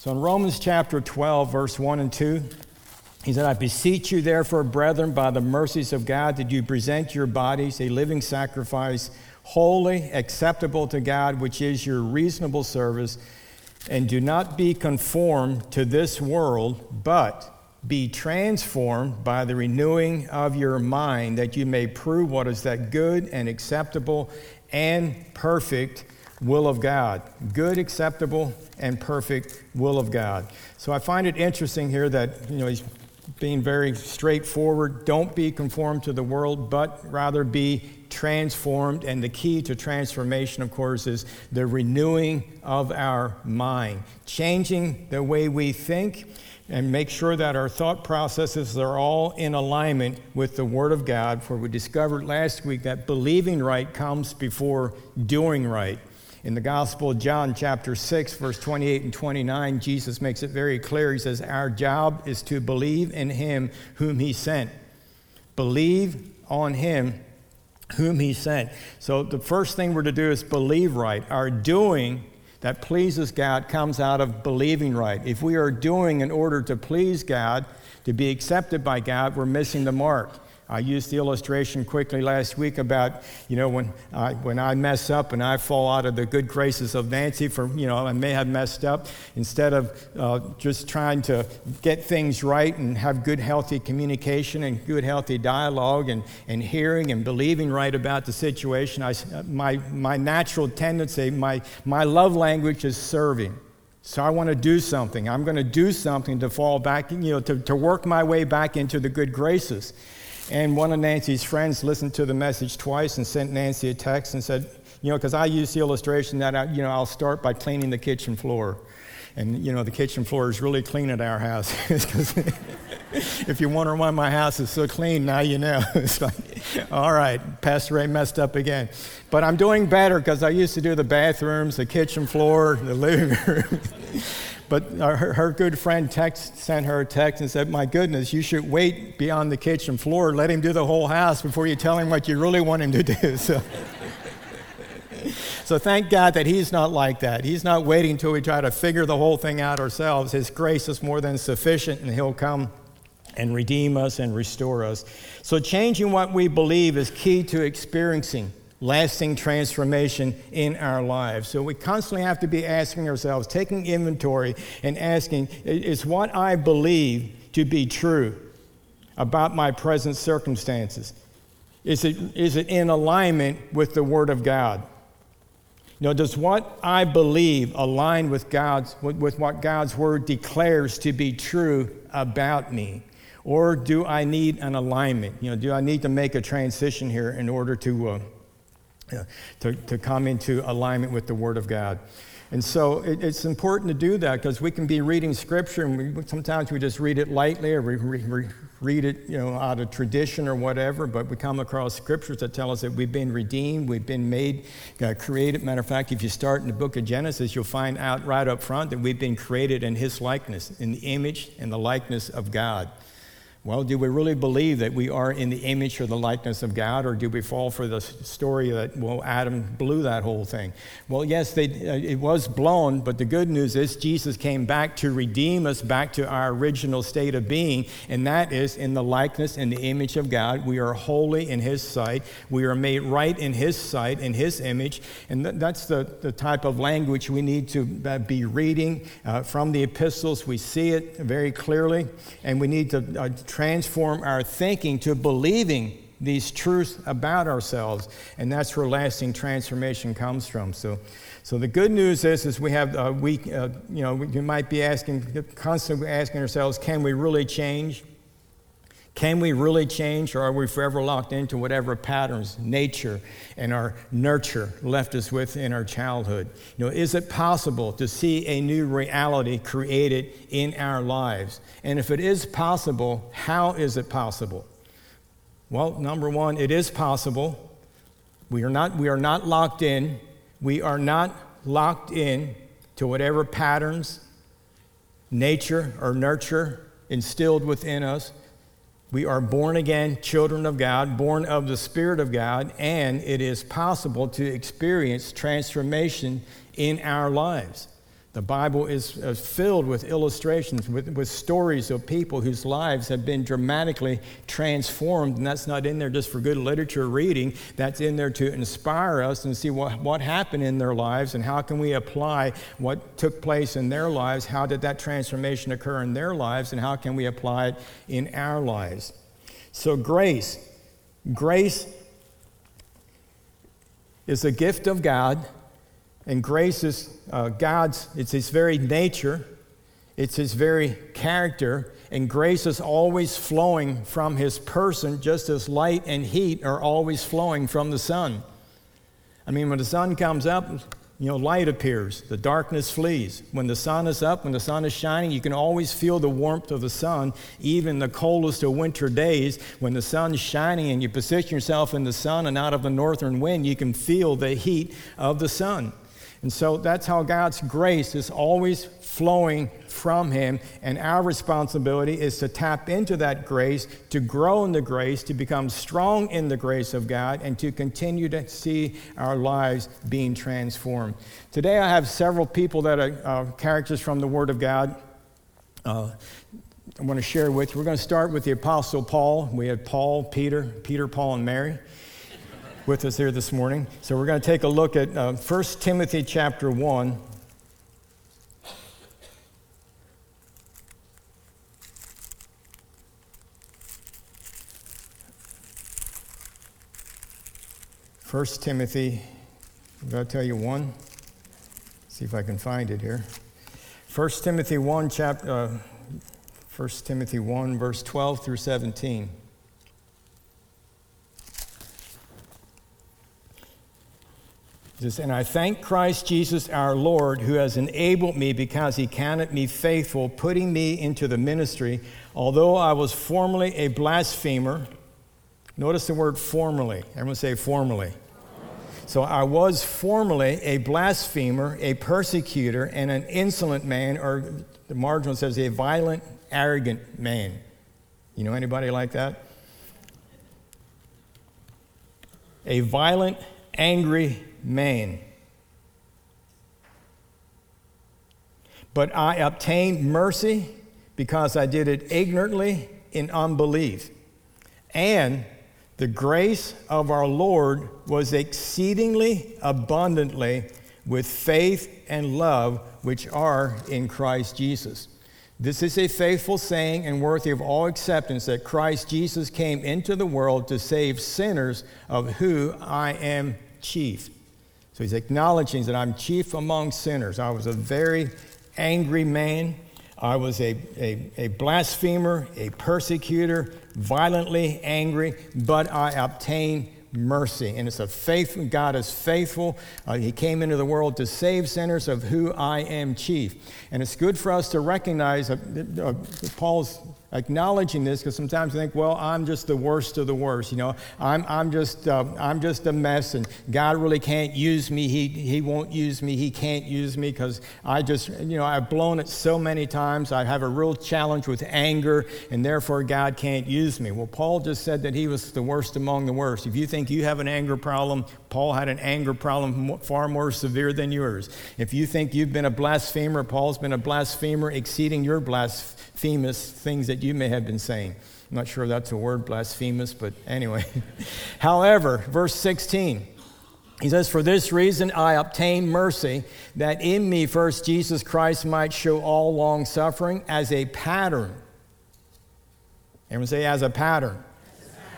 So in Romans chapter 12, verse 1 and 2, he said, I beseech you, therefore, brethren, by the mercies of God, that you present your bodies a living sacrifice, holy, acceptable to God, which is your reasonable service. And do not be conformed to this world, but be transformed by the renewing of your mind, that you may prove what is that good and acceptable and perfect will of God. Good, acceptable, and perfect will of God. So I find it interesting here that, you know, he's being very straightforward. Don't be conformed to the world, but rather be transformed. And the key to transformation, of course, is the renewing of our mind, changing the way we think and make sure that our thought processes are all in alignment with the Word of God. For we discovered last week that believing right comes before doing right. In the Gospel of John, chapter 6, verse 28 and 29, Jesus makes it very clear. He says, Our job is to believe in him whom he sent. Believe on him whom he sent. So the first thing we're to do is believe right. Our doing that pleases God comes out of believing right. If we are doing in order to please God, to be accepted by God, we're missing the mark. I used the illustration quickly last week about, you know, when I, when I mess up and I fall out of the good graces of Nancy for, you know, I may have messed up, instead of uh, just trying to get things right and have good, healthy communication and good, healthy dialogue and, and hearing and believing right about the situation, I, my, my natural tendency, my, my love language is serving. So I want to do something. I'm going to do something to fall back, you know, to, to work my way back into the good graces. And one of Nancy's friends listened to the message twice and sent Nancy a text and said, you know, because I use the illustration that, I, you know, I'll start by cleaning the kitchen floor. And, you know, the kitchen floor is really clean at our house. if you wonder why my house is so clean, now you know. it's like, all right, Pastor Ray messed up again. But I'm doing better because I used to do the bathrooms, the kitchen floor, the living room. But her, her, good friend text, sent her a text and said, My goodness, you should wait beyond the kitchen floor. Let him do the whole house before you tell him what you really want him to do. So, so thank God that he's not like that. He's not waiting until we try to figure the whole thing out ourselves. His grace is more than sufficient, and he'll come and redeem us and restore us. So, changing what we believe is key to experiencing lasting transformation in our lives. So we constantly have to be asking ourselves, taking inventory and asking, is what I believe to be true about my present circumstances? Is it, is it in alignment with the Word of God? You know, does what I believe align with God's with, what God's word declares to be true about me? Or do I need an alignment? You know, do I need to make a transition here in order to uh, to, to come into alignment with the Word of God. And so it, it's important to do that because we can be reading Scripture and we, sometimes we just read it lightly or we, we, read it you know, out of tradition or whatever, but we come across Scriptures that tell us that we've been redeemed, we've been made, uh, created. Matter of fact, if you start in the book of Genesis, you'll find out right up front that we've been created in His likeness, in the image and the likeness of God. Well, do we really believe that we are in the image or the likeness of God, or do we fall for the story that, well, Adam blew that whole thing? Well, yes, they, uh, it was blown, but the good news is Jesus came back to redeem us back to our original state of being, and that is in the likeness and the image of God. We are holy in His sight. We are made right in His sight, in His image, and th- that's the, the type of language we need to uh, be reading uh, from the epistles. We see it very clearly, and we need to uh, transform our thinking to believing these truths about ourselves. And that's where lasting transformation comes from. So so the good news is is we have uh, we uh, you know we might be asking constantly asking ourselves can we really change can we really change, or are we forever locked into whatever patterns nature and our nurture left us with in our childhood? You know, is it possible to see a new reality created in our lives? And if it is possible, how is it possible? Well, number one, it is possible. We are not, we are not locked in. We are not locked in to whatever patterns nature or nurture instilled within us. We are born again children of God, born of the Spirit of God, and it is possible to experience transformation in our lives. The Bible is uh, filled with illustrations, with, with stories of people whose lives have been dramatically transformed. And that's not in there just for good literature reading, that's in there to inspire us and see what, what happened in their lives and how can we apply what took place in their lives. How did that transformation occur in their lives, and how can we apply it in our lives? So, grace. Grace is a gift of God and grace is uh, God's, it's His very nature, it's His very character. And grace is always flowing from His person, just as light and heat are always flowing from the sun. I mean, when the sun comes up, you know, light appears, the darkness flees. When the sun is up, when the sun is shining, you can always feel the warmth of the sun, even the coldest of winter days. When the sun's shining and you position yourself in the sun and out of the northern wind, you can feel the heat of the sun. And so that's how God's grace is always flowing from Him. And our responsibility is to tap into that grace, to grow in the grace, to become strong in the grace of God, and to continue to see our lives being transformed. Today, I have several people that are uh, characters from the Word of God. Uh, I want to share with you. We're going to start with the Apostle Paul. We had Paul, Peter, Peter, Paul, and Mary with us here this morning. So we're going to take a look at uh, 1 Timothy chapter 1. First Timothy, I'm going to tell you one. See if I can find it here. First Timothy 1, chapter, uh, 1 Timothy 1, verse 12 through 17. says, And I thank Christ Jesus our Lord, who has enabled me because he counted me faithful, putting me into the ministry, although I was formerly a blasphemer. Notice the word formerly. Everyone say formerly. So I was formerly a blasphemer, a persecutor, and an insolent man, or the marginal says a violent, arrogant man. You know anybody like that? A violent, angry But I obtained mercy because I did it ignorantly in unbelief. And the grace of our Lord was exceedingly abundantly with faith and love which are in Christ Jesus. This is a faithful saying and worthy of all acceptance that Christ Jesus came into the world to save sinners, of who I am chief. So he's acknowledging that I'm chief among sinners. I was a very angry man. I was a, a, a, blasphemer, a persecutor, violently angry, but I obtained mercy. And it's a faith, God is faithful. Uh, he came into the world to save sinners, of who I am chief. And it's good for us to recognize uh, uh, Paul's acknowledging this because sometimes we think, well, I'm just the worst of the worst. You know, I'm, I'm, just, uh, I'm just a mess and God really can't use me. He, he won't use me. He can't use me because I just, you know, I've blown it so many times. I have a real challenge with anger and therefore God can't use me. Well, Paul just said that he was the worst among the worst. If you think you have an anger problem, Paul had an anger problem far more severe than yours. If you think you've been a blasphemer, Paul's been a blasphemer exceeding your blasphemous things that you may have been saying. I'm not sure that's a word, blasphemous, but anyway. However, verse 16. He says, For this reason I obtain mercy, that in me first Jesus Christ might show all long suffering as a pattern. Everyone say, as a pattern.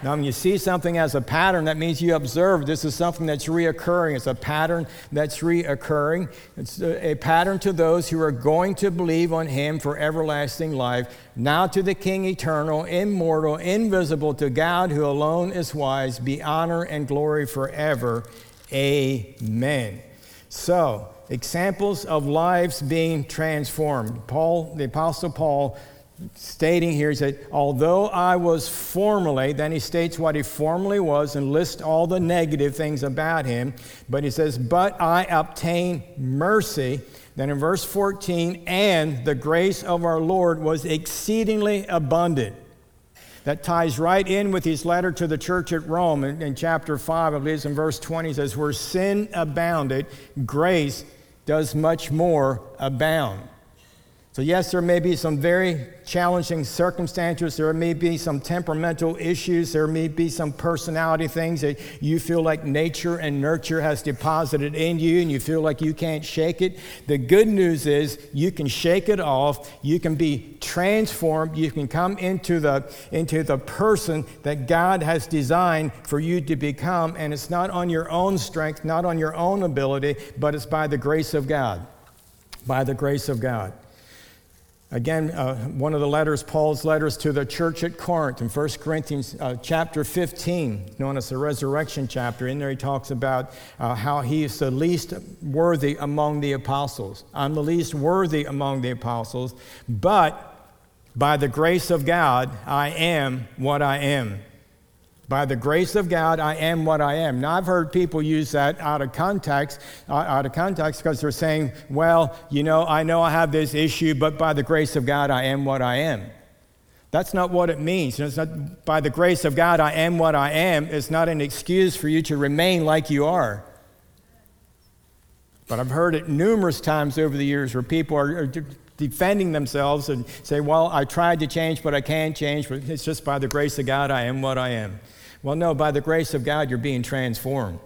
Now, when you see something as a pattern, that means you observe this is something that's reoccurring. It's a pattern that's reoccurring. It's a, pattern to those who are going to believe on Him for everlasting life. Now to the King eternal, immortal, invisible, to God who alone is wise, be honor and glory forever. Amen. So, examples of lives being transformed. Paul, the Apostle Paul, stating here, he said, although I was formerly, then he states what he formerly was and lists all the negative things about him. But he says, but I obtained mercy. Then in verse 14, and the grace of our Lord was exceedingly abundant. That ties right in with his letter to the church at Rome in, in chapter 5, I believe it's in verse 20, he says, Where sin abounded, grace does much more abound. So, yes, there may be some very challenging circumstances. There may be some temperamental issues. There may be some personality things that you feel like nature and nurture has deposited in you and you feel like you can't shake it. The good news is you can shake it off. You can be transformed. You can come into the, into the person that God has designed for you to become. And it's not on your own strength, not on your own ability, but it's by the grace of God. By the grace of God. Again, uh, one of the letters, Paul's letters to the church at Corinth in 1 Corinthians uh, chapter 15, known as the resurrection chapter. In there, he talks about uh, how he is the least worthy among the apostles. I'm the least worthy among the apostles, but by the grace of God, I am what I am. By the grace of God, I am what I am. Now, I've heard people use that out of context, uh, out of context, because they're saying, well, you know, I know I have this issue, but by the grace of God, I am what I am. That's not what it means. It's not by the grace of God, I am what I am. It's not an excuse for you to remain like you are. But I've heard it numerous times over the years where people are, are defending themselves and say, Well, I tried to change, but I can't change. But it's just by the grace of God, I am what I am. Well, no, by the grace of God, you're being transformed.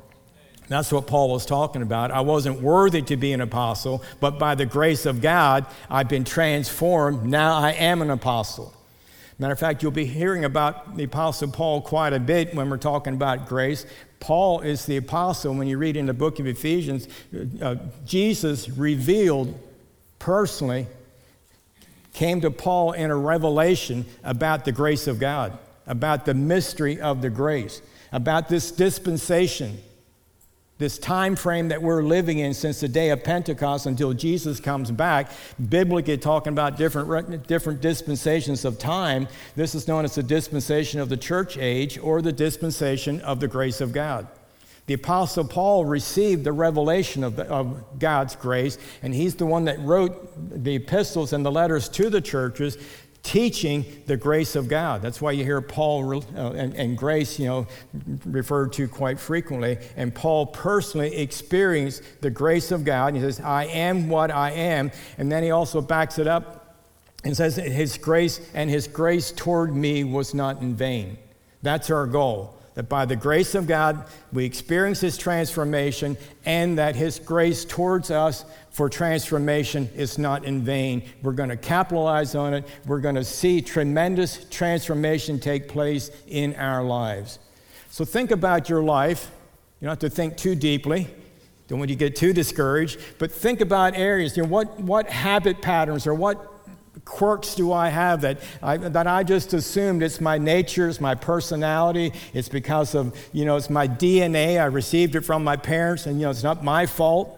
That's what Paul was talking about. I wasn't worthy to be an apostle, but by the grace of God, I've been transformed. Now I am an apostle. Matter of fact, you'll be hearing about the apostle Paul quite a bit when we're talking about grace. Paul is the apostle. When you read in the book of Ephesians, uh, Jesus revealed personally, came to Paul in a revelation about the grace of God about the mystery of the grace, about this dispensation, this time frame that we're living in since the day of Pentecost until Jesus comes back. Biblically talking about different, different dispensations of time, this is known as the dispensation of the church age or the dispensation of the grace of God. The Apostle Paul received the revelation of, the, of, God's grace, and he's the one that wrote the epistles and the letters to the churches teaching the grace of God. That's why you hear Paul uh, and, and, grace, you know, referred to quite frequently. And Paul personally experienced the grace of God. And he says, I am what I am. And then he also backs it up and says, His grace and His grace toward me was not in vain. That's our goal that by the grace of God, we experience His transformation, and that His grace towards us for transformation is not in vain. We're going to capitalize on it. We're going to see tremendous transformation take place in our lives. So think about your life. You don't have to think too deeply. Don't want you to get too discouraged, but think about areas. You know, what, what habit patterns or what quirks do I have that I, that I just assumed it's my nature, it's my personality, it's because of, you know, it's my DNA. I received it from my parents, and, you know, it's not my fault.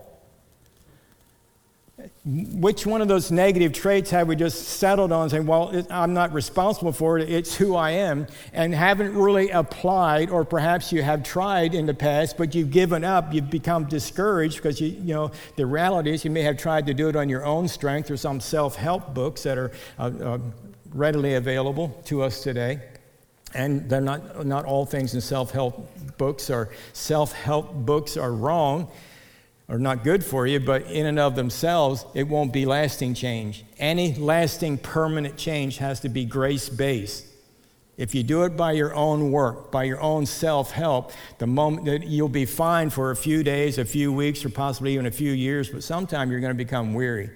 Which one of those negative traits have we just settled on saying, well, it, I'm not responsible for it, it's who I am, and haven't really applied, or perhaps you have tried in the past, but you've given up, you've become discouraged because you, you know, the reality is you may have tried to do it on your own strength. or some self help books that are uh, uh, readily available to us today. And they're not, not all things in self help books or self help books are wrong are not good for you, but in and of themselves, it won't be lasting change. Any lasting permanent change has to be grace based. If you do it by your own work, by your own self help, the moment that you'll be fine for a few days, a few weeks, or possibly even a few years, but sometime you're going to become weary.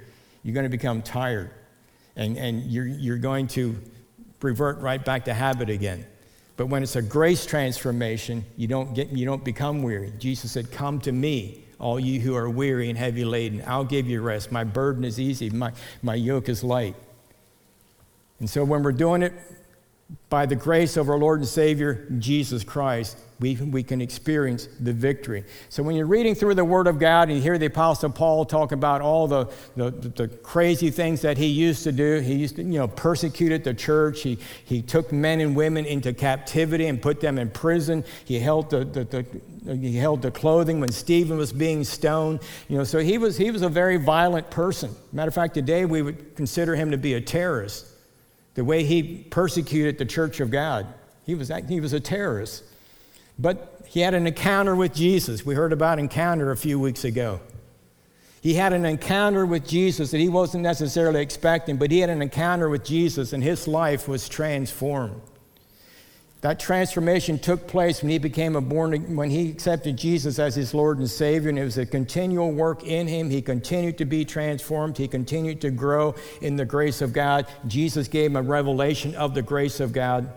You're going to become tired. And, and you're, you're going to revert right back to habit again. But when it's a grace transformation, you don't, get, you don't become weary. Jesus said, Come to me all you who are weary and heavy laden. I'll give you rest. My burden is easy, my, my yoke is light. And so when we're doing it by the grace of our Lord and Savior, Jesus Christ, we, we can experience the victory. So when you're reading through the Word of God and you hear the Apostle Paul talk about all the, the, the crazy things that he used to do, he used to, you know, persecuted the church. He, he took men and women into captivity and put them in prison. He held the, the, the he held the clothing when Stephen was being stoned. You know, so he was, he was a very violent person. Matter of fact, today we would consider him to be a terrorist. The way he persecuted the church of God, he was, he was a terrorist. But he had an encounter with Jesus. We heard about encounter a few weeks ago. He had an encounter with Jesus that he wasn't necessarily expecting, but he had an encounter with Jesus and his life was transformed. That transformation took place when he became a born when he accepted Jesus as his Lord and Savior, and it was a continual work in him. He continued to be transformed. He continued to grow in the grace of God. Jesus gave him a revelation of the grace of God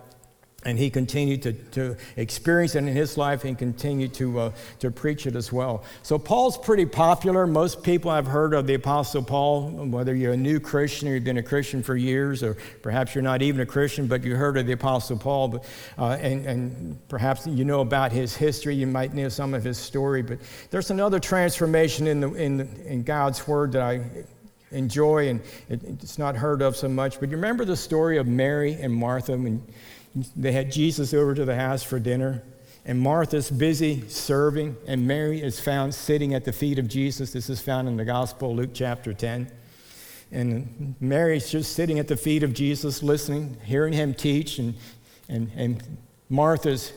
and he continued to, to experience it in his life and continued to, uh, to preach it as well. So, Paul's pretty popular. Most people have heard of the Apostle Paul, whether you're a new Christian or you've been a Christian for years, or perhaps you're not even a Christian, but you heard of the Apostle Paul. But, uh, and, and perhaps you know about his history, you might know some of his story. But there's another transformation in, the, in, in God's Word that I enjoy, and it, it's not heard of so much. But you remember the story of Mary and Martha? When, they had Jesus over to the house for dinner, and Martha's busy serving, and Mary is found sitting at the feet of Jesus. This is found in the Gospel, Luke chapter 10. And Mary's just sitting at the feet of Jesus, listening, hearing him teach, and, and, and Martha's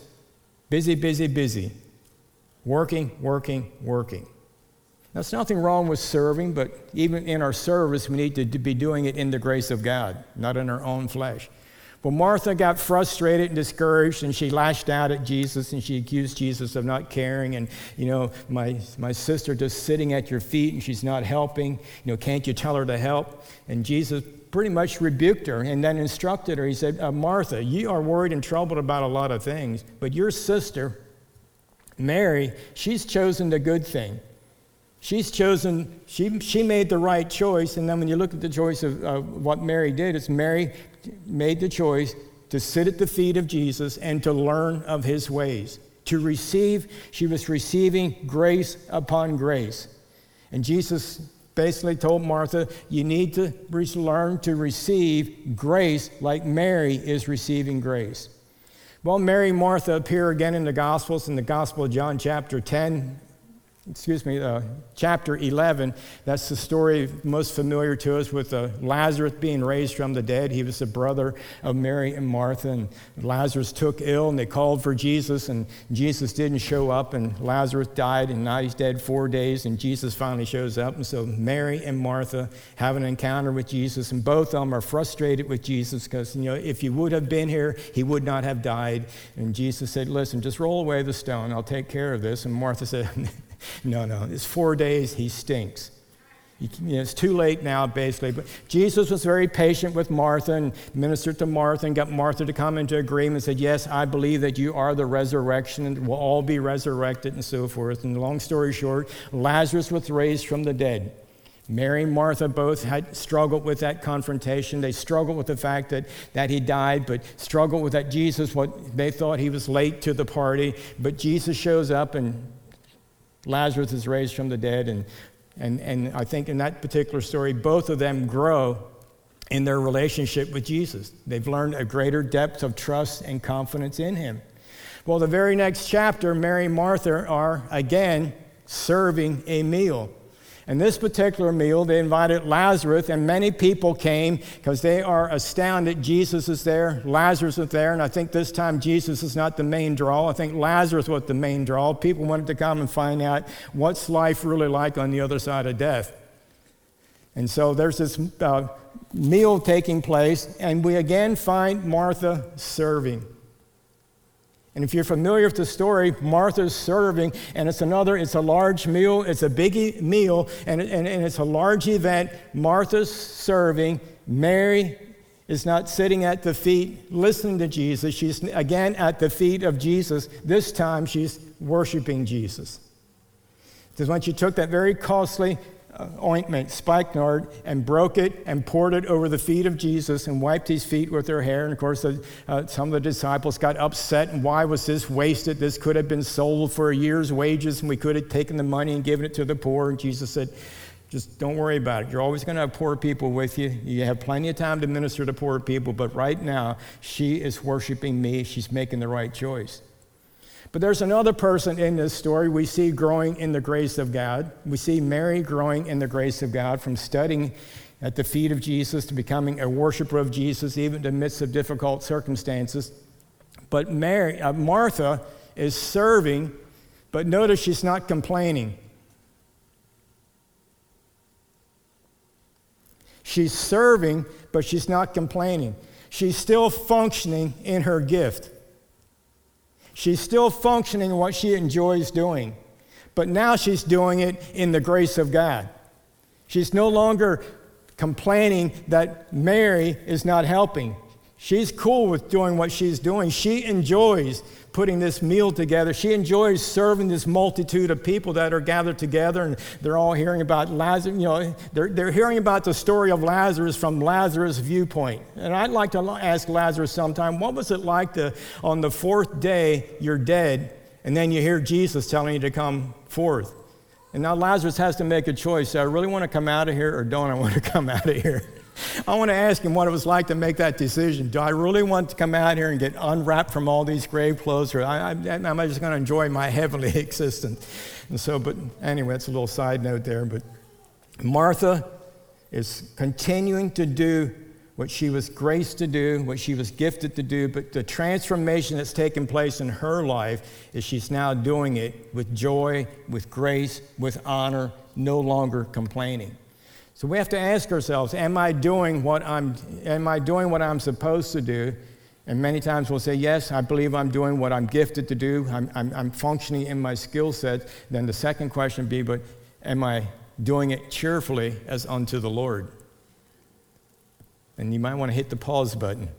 busy, busy, busy, working, working, working. There's nothing wrong with serving, but even in our service, we need to be doing it in the grace of God, not in our own flesh. Well, Martha got frustrated and discouraged, and she lashed out at Jesus and she accused Jesus of not caring. And, you know, my, my sister just sitting at your feet and she's not helping. You know, can't you tell her to help? And Jesus pretty much rebuked her and then instructed her. He said, uh, Martha, you are worried and troubled about a lot of things, but your sister, Mary, she's chosen the good thing. She's chosen, she, she made the right choice. And then when you look at the choice of what Mary did, it's Mary made the choice to sit at the feet of Jesus and to learn of his ways. To receive, she was receiving grace upon grace. And Jesus basically told Martha, You need to learn to receive grace like Mary is receiving grace. Well, Mary and Martha appear again in the Gospels, in the Gospel of John, chapter 10, excuse me, uh, chapter 11. That's the story most familiar to us with uh, Lazarus being raised from the dead. He was the brother of Mary and Martha, and Lazarus took ill, and they called for Jesus, and Jesus didn't show up, and Lazarus died, and now he's dead four days, and Jesus finally shows up. And so Mary and Martha have an encounter with Jesus, and both of them are frustrated with Jesus because, you know, if you would have been here, he would not have died. And Jesus said, Listen, just roll away the stone, I'll take care of this. And Martha said, no, no, it's four days, he stinks. You know, it's too late now, basically. But Jesus was very patient with Martha and ministered to Martha and got Martha to come into agreement and said, Yes, I believe that you are the resurrection and we'll all be resurrected and so forth. And long story short, Lazarus was raised from the dead. Mary and Martha both had struggled with that confrontation. They struggled with the fact that, that he died, but struggled with that Jesus, what they thought he was late to the party. But Jesus shows up and Lazarus is raised from the dead, and, and, and I think in that particular story, both of them grow in their relationship with Jesus. They've learned a greater depth of trust and confidence in him. Well, the very next chapter, Mary and Martha are again serving a meal. And this particular meal, they invited Lazarus, and many people came because they are astounded. Jesus is there, Lazarus is there, and I think this time Jesus is not the main draw. I think Lazarus was the main draw. People wanted to come and find out what's life really like on the other side of death. And so there's this uh, meal taking place, and we again find Martha serving. And if you're familiar with the story, Martha's serving, and it's another, it's a large meal, it's a big meal, and, and, and it's a large event. Martha's serving, Mary is not sitting at the feet listening to Jesus. She's again at the feet of Jesus. This time she's worshiping Jesus. Because when she took that very costly ointment, spikenard, and broke it and poured it over the feet of Jesus and wiped his feet with her hair. And of course, uh, some of the disciples got upset. And why was this wasted? This could have been sold for a year's wages, and we could have taken the money and given it to the poor. And Jesus said, just don't worry about it. You're always going to have poor people with you. You have plenty of time to minister to poor people, but right now, she is worshiping me. She's making the right choice. But there's another person in this story we see growing in the grace of God. We see Mary growing in the grace of God from studying at the feet of Jesus to becoming a worshiper of Jesus, even in the midst of difficult circumstances. But Mary, uh, Martha is serving, but notice she's not complaining. She's serving, but she's not complaining. She's still functioning in her gift. She's still functioning in what she enjoys doing, but now she's doing it in the grace of God. She's no longer complaining that Mary is not helping. She's cool with doing what she's doing. She enjoys putting this meal together. She enjoys serving this multitude of people that are gathered together, and they're all hearing about Lazarus. You know, they're, they're hearing about the story of Lazarus from Lazarus' viewpoint. And I'd like to ask Lazarus sometime, what was it like to, on the fourth day, you're dead, and then you hear Jesus telling you to come forth? And now Lazarus has to make a choice. Do I really want to come out of here, or don't I want to come out of here? I want to ask him what it was like to make that decision. Do I really want to come out here and get unwrapped from all these grave clothes, or I, am I just going to enjoy my heavenly existence? And so, but anyway, it's a little side note there. But Martha is continuing to do what she was graced to do, what she was gifted to do, but the transformation that's taken place in her life is she's now doing it with joy, with grace, with honor, no longer complaining. So we have to ask ourselves, am I doing what I'm, am I doing what I'm supposed to do? And many times we'll say, yes, I believe I'm doing what I'm gifted to do. I'm, I'm, I'm functioning in my skill set. Then the second question would be, but am I doing it cheerfully as unto the Lord? And you might want to hit the pause button.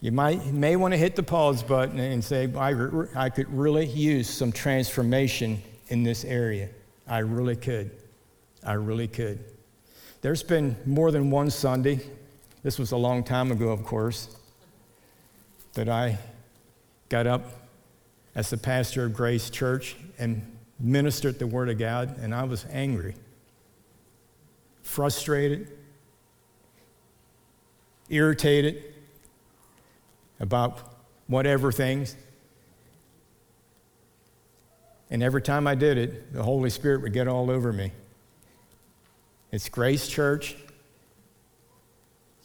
You might, may want to hit the pause button and say, I, I could really use some transformation in this area. I really could. I really could. There's been more than one Sunday, this was a long time ago, of course, that I got up as the pastor of Grace Church and ministered the Word of God, and I was angry, frustrated, irritated about whatever things. And every time I did it, the Holy Spirit would get all over me. It's Grace Church.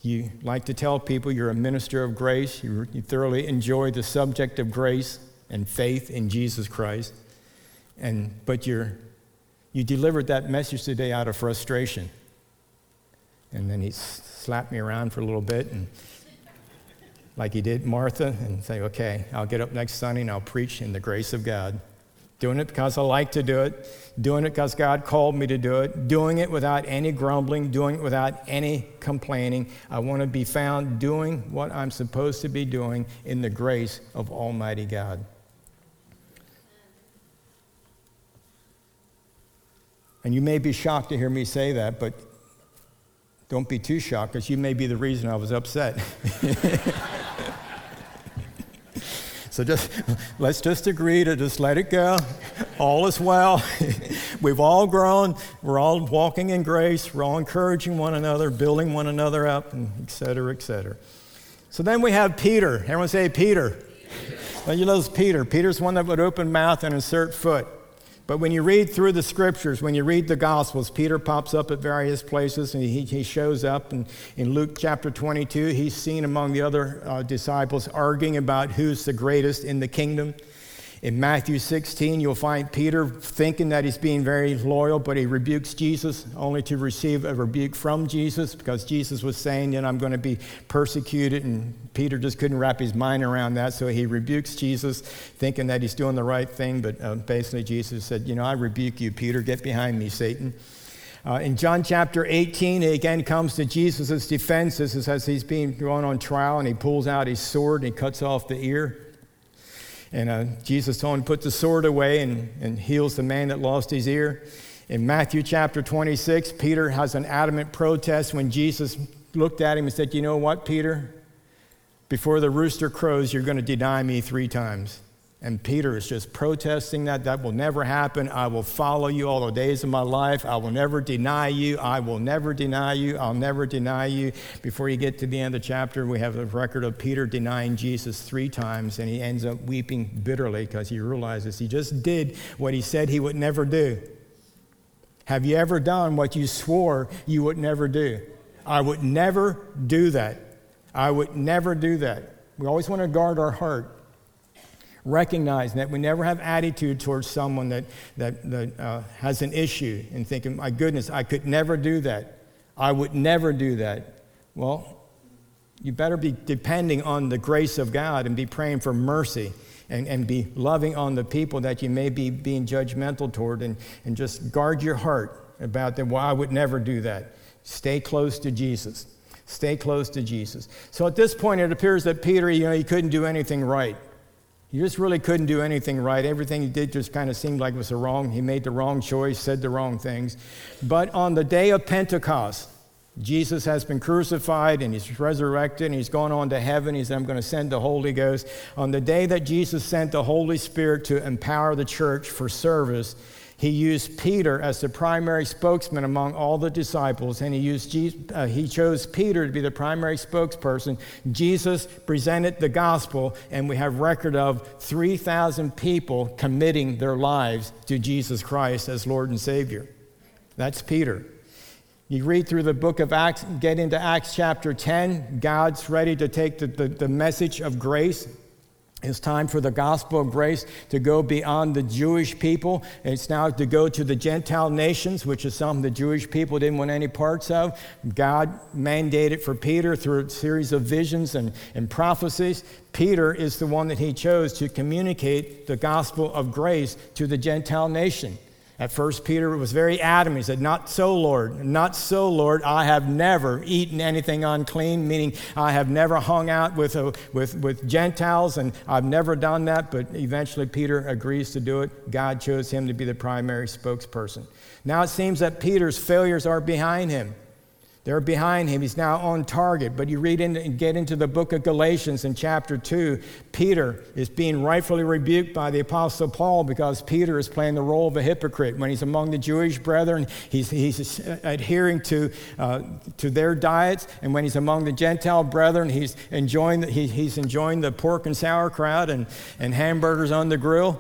You like to tell people you're a minister of grace. You, you thoroughly enjoy the subject of grace and faith in Jesus Christ. And, but you're, you delivered that message today out of frustration. And then he slapped me around for a little bit, and like he did Martha, and say, okay, I'll get up next Sunday and I'll preach in the grace of God doing it because I like to do it, doing it because God called me to do it, doing it without any grumbling, doing it without any complaining. I want to be found doing what I'm supposed to be doing in the grace of Almighty God. And you may be shocked to hear me say that, but don't be too shocked because you may be the reason I was upset. So just let's just agree to just let it go. All is well. We've all grown. We're all walking in grace. We're all encouraging one another, building one another up, and et cetera, et cetera. So then we have Peter. Everyone say Peter. Well, you know Peter. Peter's one that would open mouth and insert foot. But when you read through the scriptures, when you read the Gospels, Peter pops up at various places and he, he shows up. And in Luke chapter 22, he's seen among the other uh, disciples arguing about who's the greatest in the kingdom. In Matthew 16, you'll find Peter thinking that he's being very loyal, but he rebukes Jesus only to receive a rebuke from Jesus because Jesus was saying, you know, I'm going to be persecuted. And Peter just couldn't wrap his mind around that. So he rebukes Jesus, thinking that he's doing the right thing. But uh, basically, Jesus said, you know, I rebuke you, Peter. Get behind me, Satan. Uh, in John chapter 18, he again comes to Jesus' defense. This is as he's being going on trial, and he pulls out his sword and he cuts off the ear. And uh, Jesus told him, put the sword away and, and heals the man that lost his ear. In Matthew chapter 26, Peter has an adamant protest when Jesus looked at him and said, You know what, Peter? Before the rooster crows, you're going to deny me three times. And Peter is just protesting that. That will never happen. I will follow you all the days of my life. I will never deny you. I will never deny you. I'll never deny you. Before you get to the end of the chapter, we have a record of Peter denying Jesus three times, and he ends up weeping bitterly because he realizes he just did what he said he would never do. Have you ever done what you swore you would never do? I would never do that. I would never do that. We always want to guard our heart recognizing that we never have attitude towards someone that, that, that uh, has an issue and thinking, my goodness, I could never do that. I would never do that. Well, you better be depending on the grace of God and be praying for mercy and, and be loving on the people that you may be being judgmental toward and, and just guard your heart about them. Well, I would never do that. Stay close to Jesus. Stay close to Jesus. So at this point, it appears that Peter, you know, he couldn't do anything right. He just really couldn't do anything right. Everything he did just kind of seemed like it was the wrong. He made the wrong choice, said the wrong things. But on the day of Pentecost, Jesus has been crucified and he's resurrected and he's gone on to heaven. He said, I'm going to send the Holy Ghost. On the day that Jesus sent the Holy Spirit to empower the church for service, he used Peter as the primary spokesman among all the disciples, and he, used Jesus, uh, he chose Peter to be the primary spokesperson. Jesus presented the gospel, and we have record of 3,000 people committing their lives to Jesus Christ as Lord and Savior. That's Peter. You read through the book of Acts, get into Acts chapter 10, God's ready to take the, the, the, message of grace. It's time for the gospel of grace to go beyond the Jewish people. It's now to go to the Gentile nations, which is something the Jewish people didn't want any parts of. God mandated for Peter through a series of visions and, and prophecies. Peter is the one that he chose to communicate the gospel of grace to the Gentile nation. At first, Peter was very adamant. He said, Not so, Lord. Not so, Lord. I have never eaten anything unclean, meaning I have never hung out with, a, with, with Gentiles, and I've never done that. But eventually, Peter agrees to do it. God chose him to be the primary spokesperson. Now it seems that Peter's failures are behind him. They're behind him. He's now on target. But you read in, and get into the book of Galatians in chapter 2, Peter is being rightfully rebuked by the Apostle Paul because Peter is playing the role of a hypocrite. When he's among the Jewish brethren, he's, he's adhering to, uh, to their diets. And when he's among the Gentile brethren, he's enjoying the, he, he's enjoying the pork and sauerkraut and, and hamburgers on the grill.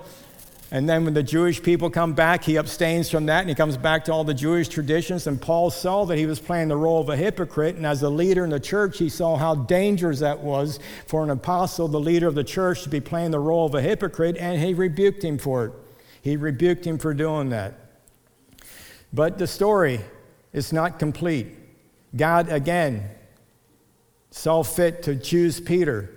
And then when the Jewish people come back, he abstains from that and he comes back to all the Jewish traditions. And Paul saw that he was playing the role of a hypocrite. And as a leader in the church, he saw how dangerous that was for an apostle, the leader of the church, to be playing the role of a hypocrite. And he rebuked him for it. He rebuked him for doing that. But the story is not complete. God again saw fit to choose Peter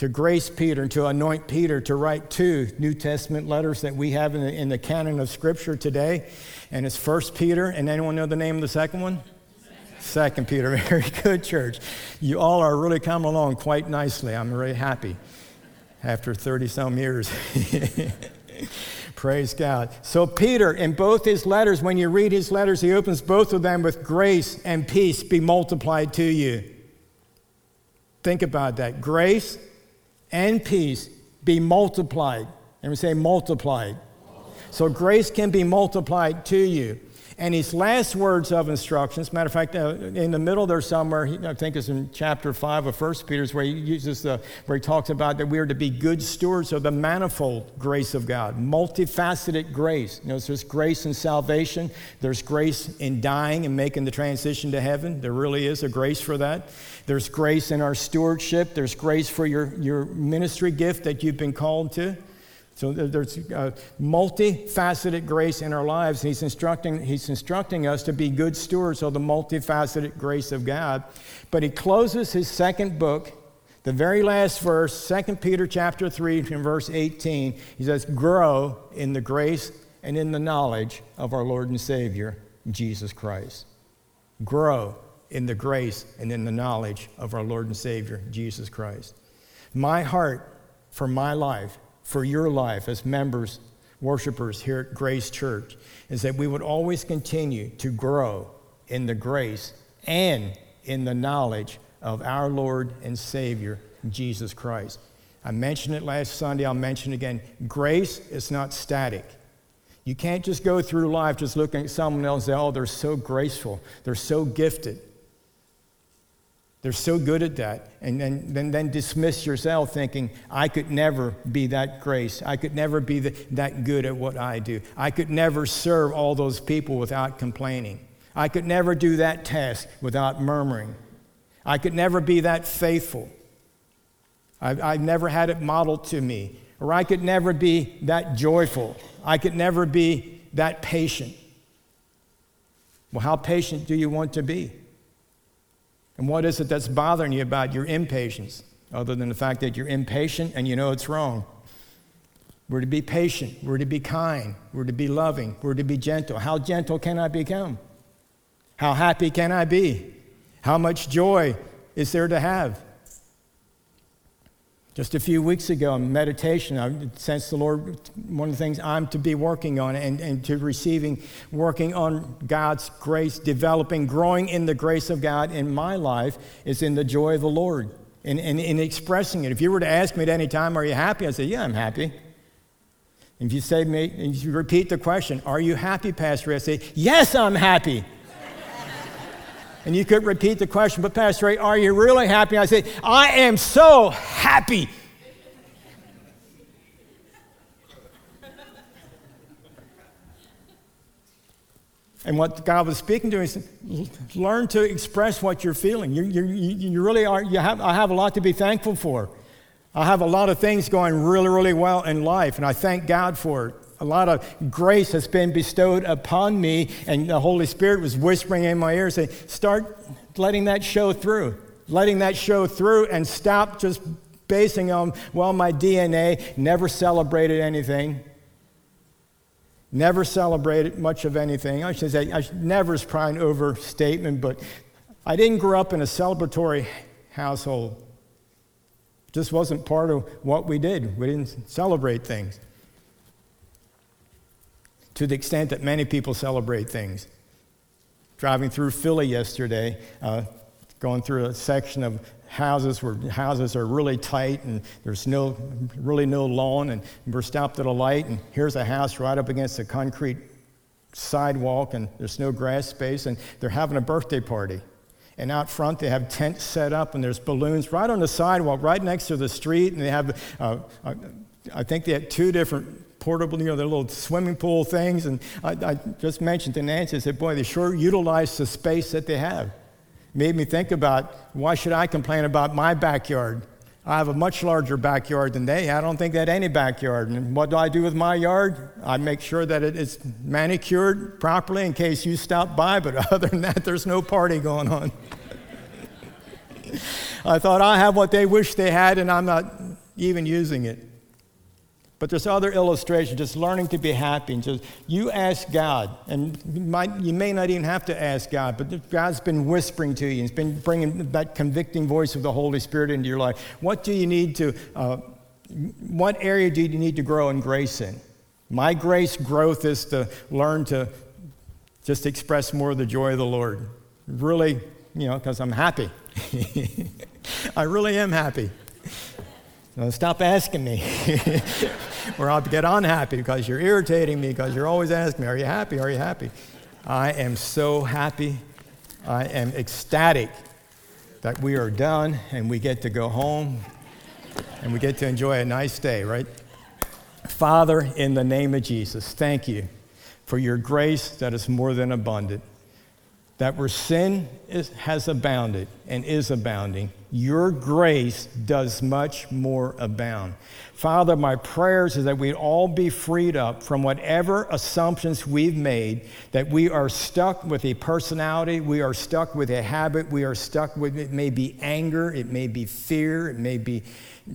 to grace Peter and to anoint Peter to write two New Testament letters that we have in the, in the canon of Scripture today. And it's First Peter, and anyone know the name of the second one? Second Peter. Very good, church. You all are really coming along quite nicely. I'm really happy after 30 some years. Praise God. So, Peter, in both his letters, when you read his letters, he opens both of them with grace and peace be multiplied to you. Think about that. Grace and peace be multiplied. And we say multiplied. So grace can be multiplied to you. And his last words of instructions, matter of fact, uh, in the middle there somewhere, I think it's in chapter 5 of 1 Peter's, where he uses the, where he talks about that we are to be good stewards of the manifold grace of God, multifaceted grace. You know, there's grace in salvation, there's grace in dying and making the transition to heaven. There really is a grace for that. There's grace in our stewardship, there's grace for your, your ministry gift that you've been called to. So there's a multifaceted grace in our lives. He's instructing, he's instructing us to be good stewards of the multifaceted grace of God. But he closes his second book, the very last verse, 2 Peter chapter 3, in verse 18. He says, Grow in the grace and in the knowledge of our Lord and Savior, Jesus Christ. Grow in the grace and in the knowledge of our Lord and Savior, Jesus Christ. My heart for my life for your life as members, worshipers here at Grace Church is that we would always continue to grow in the grace and in the knowledge of our Lord and Savior, Jesus Christ. I mentioned it last Sunday, I'll mention it again. Grace is not static. You can't just go through life just looking at someone else and say, oh, they're so graceful, they're so gifted. They're so good at that. And then, then, then dismiss yourself thinking, I could never be that grace. I could never be the, that good at what I do. I could never serve all those people without complaining. I could never do that task without murmuring. I could never be that faithful. I've, I've never had it modeled to me. Or I could never be that joyful. I could never be that patient. Well, how patient do you want to be? And what is it that's bothering you about your impatience, other than the fact that you're impatient and you know it's wrong? We're to be patient. We're to be kind. We're to be loving. We're to be gentle. How gentle can I become? How happy can I be? How much joy is there to have? Just a few weeks ago in meditation, I sensed the Lord, one of the things I'm to be working on and, and to receiving, working on God's grace, developing, growing in the grace of God in my life is in the joy of the Lord and in, in, in, expressing it. If you were to ask me at any time, Are you happy? I'd say, Yeah, I'm happy. If you say me, if you repeat the question, Are you happy, Pastor? I say, Yes, I'm happy. And you could repeat the question, but Pastor Ray, are you really happy? I say, I am so happy. And what God was speaking to me is learn to express what you're feeling. You, you, you really are, you have, I have a lot to be thankful for. I have a lot of things going really, really well in life, and I thank God for it a lot of grace has been bestowed upon me, and the Holy Spirit was whispering in my ear, saying, Start letting that show through, letting that show through, and stop just basing on, well, my DNA never celebrated anything. Never celebrated much of anything. I should say, I, never is probably an overstatement, but I didn't grow up in a celebratory household. Just wasn't part of what we did. We didn't celebrate things to the extent that many people celebrate things. Driving through Philly yesterday, uh, going through a section of houses where houses are really tight and there's no, really no lawn, and we're stopped at a light, and here's a house right up against a concrete sidewalk, and there's no grass space, and they're having a birthday party. And out front, they have tents set up, and there's balloons right on the sidewalk, right next to the street, and they have, uh, uh, I think they have two different portable, you know, their little swimming pool things. And I, I just mentioned to Nancy, I said, boy, they sure utilize the space that they have. Made me think about why should I complain about my backyard? I have a much larger backyard than they. I don't think they had any backyard. And what do I do with my yard? I make sure that it is manicured properly in case you stop by, but other than that, there's no party going on. I thought I have what they wish they had, and I'm not even using it. But there's other illustrations, just learning to be happy. And just you ask God, and you, might, you may not even have to ask God, but God's been whispering to you. He's been bringing that convicting voice of the Holy Spirit into your life. What do you need to, uh, what area do you need to grow in grace in? My grace growth is to learn to just express more of the joy of the Lord. Really, you know, because I'm happy. I really am happy. stop asking me. or I'll get unhappy because you're irritating me because you're always asking me, Are you happy? Are you happy? I am so happy. I am ecstatic that we are done and we get to go home and we get to enjoy a nice day, right? Father, in the name of Jesus, thank you for your grace that is more than abundant. That where sin is, has abounded and is abounding, your grace does much more abound. Father, my prayers is that we'd all be freed up from whatever assumptions we've made, that we are stuck with a personality, we are stuck with a habit, we are stuck with it may be anger, it may be fear, it may be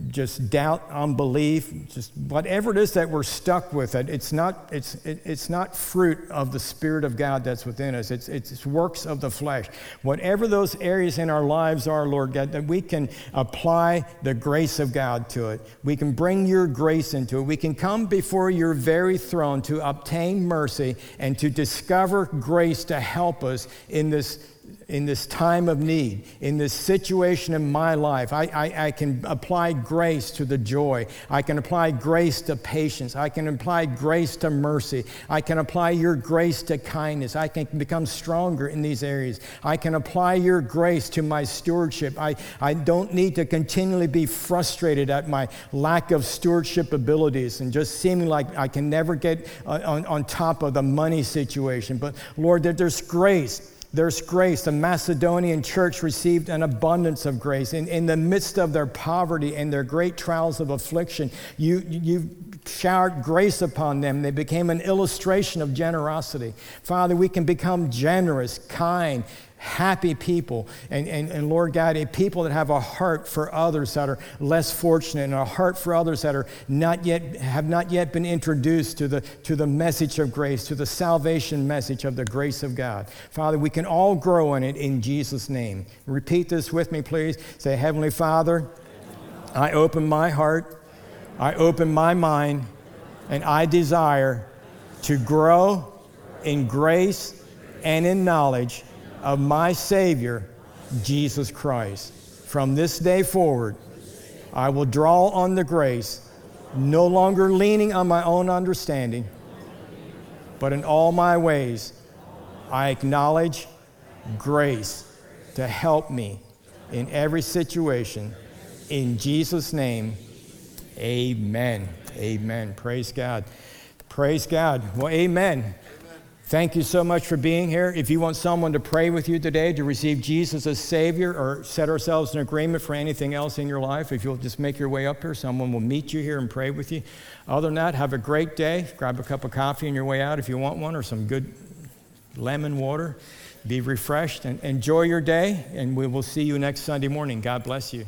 just doubt, unbelief, just whatever it is that we're stuck with, it, it's, not, it's, it, it's not fruit of the Spirit of God that's within us. It's, it's works of the flesh. Whatever those areas in our lives are, Lord God, that we can apply the grace of God to it. We can bring your grace into it. We can come before your very throne to obtain mercy and to discover grace to help us in this in this time of need, in this situation in my life. I, I, I, can apply grace to the joy. I can apply grace to patience. I can apply grace to mercy. I can apply your grace to kindness. I can become stronger in these areas. I can apply your grace to my stewardship. I, I don't need to continually be frustrated at my lack of stewardship abilities and just seeming like I can never get uh, on, on top of the money situation. But Lord, that there's grace there's grace. The Macedonian church received an abundance of grace. In, in the midst of their poverty and their great trials of affliction, you, you showered grace upon them. They became an illustration of generosity. Father, we can become generous, kind, happy people. And, and, and Lord God, a people that have a heart for others that are less fortunate and a heart for others that are not yet, have not yet been introduced to the, to the message of grace, to the salvation message of the grace of God. Father, we can all grow in it in Jesus' name. Repeat this with me, please. Say, Heavenly Father, I open my heart, I open my mind, and I desire to grow in grace and in knowledge of my Savior, Jesus Christ. From this day forward, I will draw on the grace, no longer leaning on my own understanding, but in all my ways, I acknowledge grace to help me in every situation. In Jesus' name, amen. Amen. Praise God. Praise God. Well, amen. Thank you so much for being here. If you want someone to pray with you today to receive Jesus as Savior or set ourselves in agreement for anything else in your life, if you'll just make your way up here, someone will meet you here and pray with you. Other than that, have a great day. Grab a cup of coffee on your way out if you want one or some good lemon water. Be refreshed and enjoy your day, and we will see you next Sunday morning. God bless you.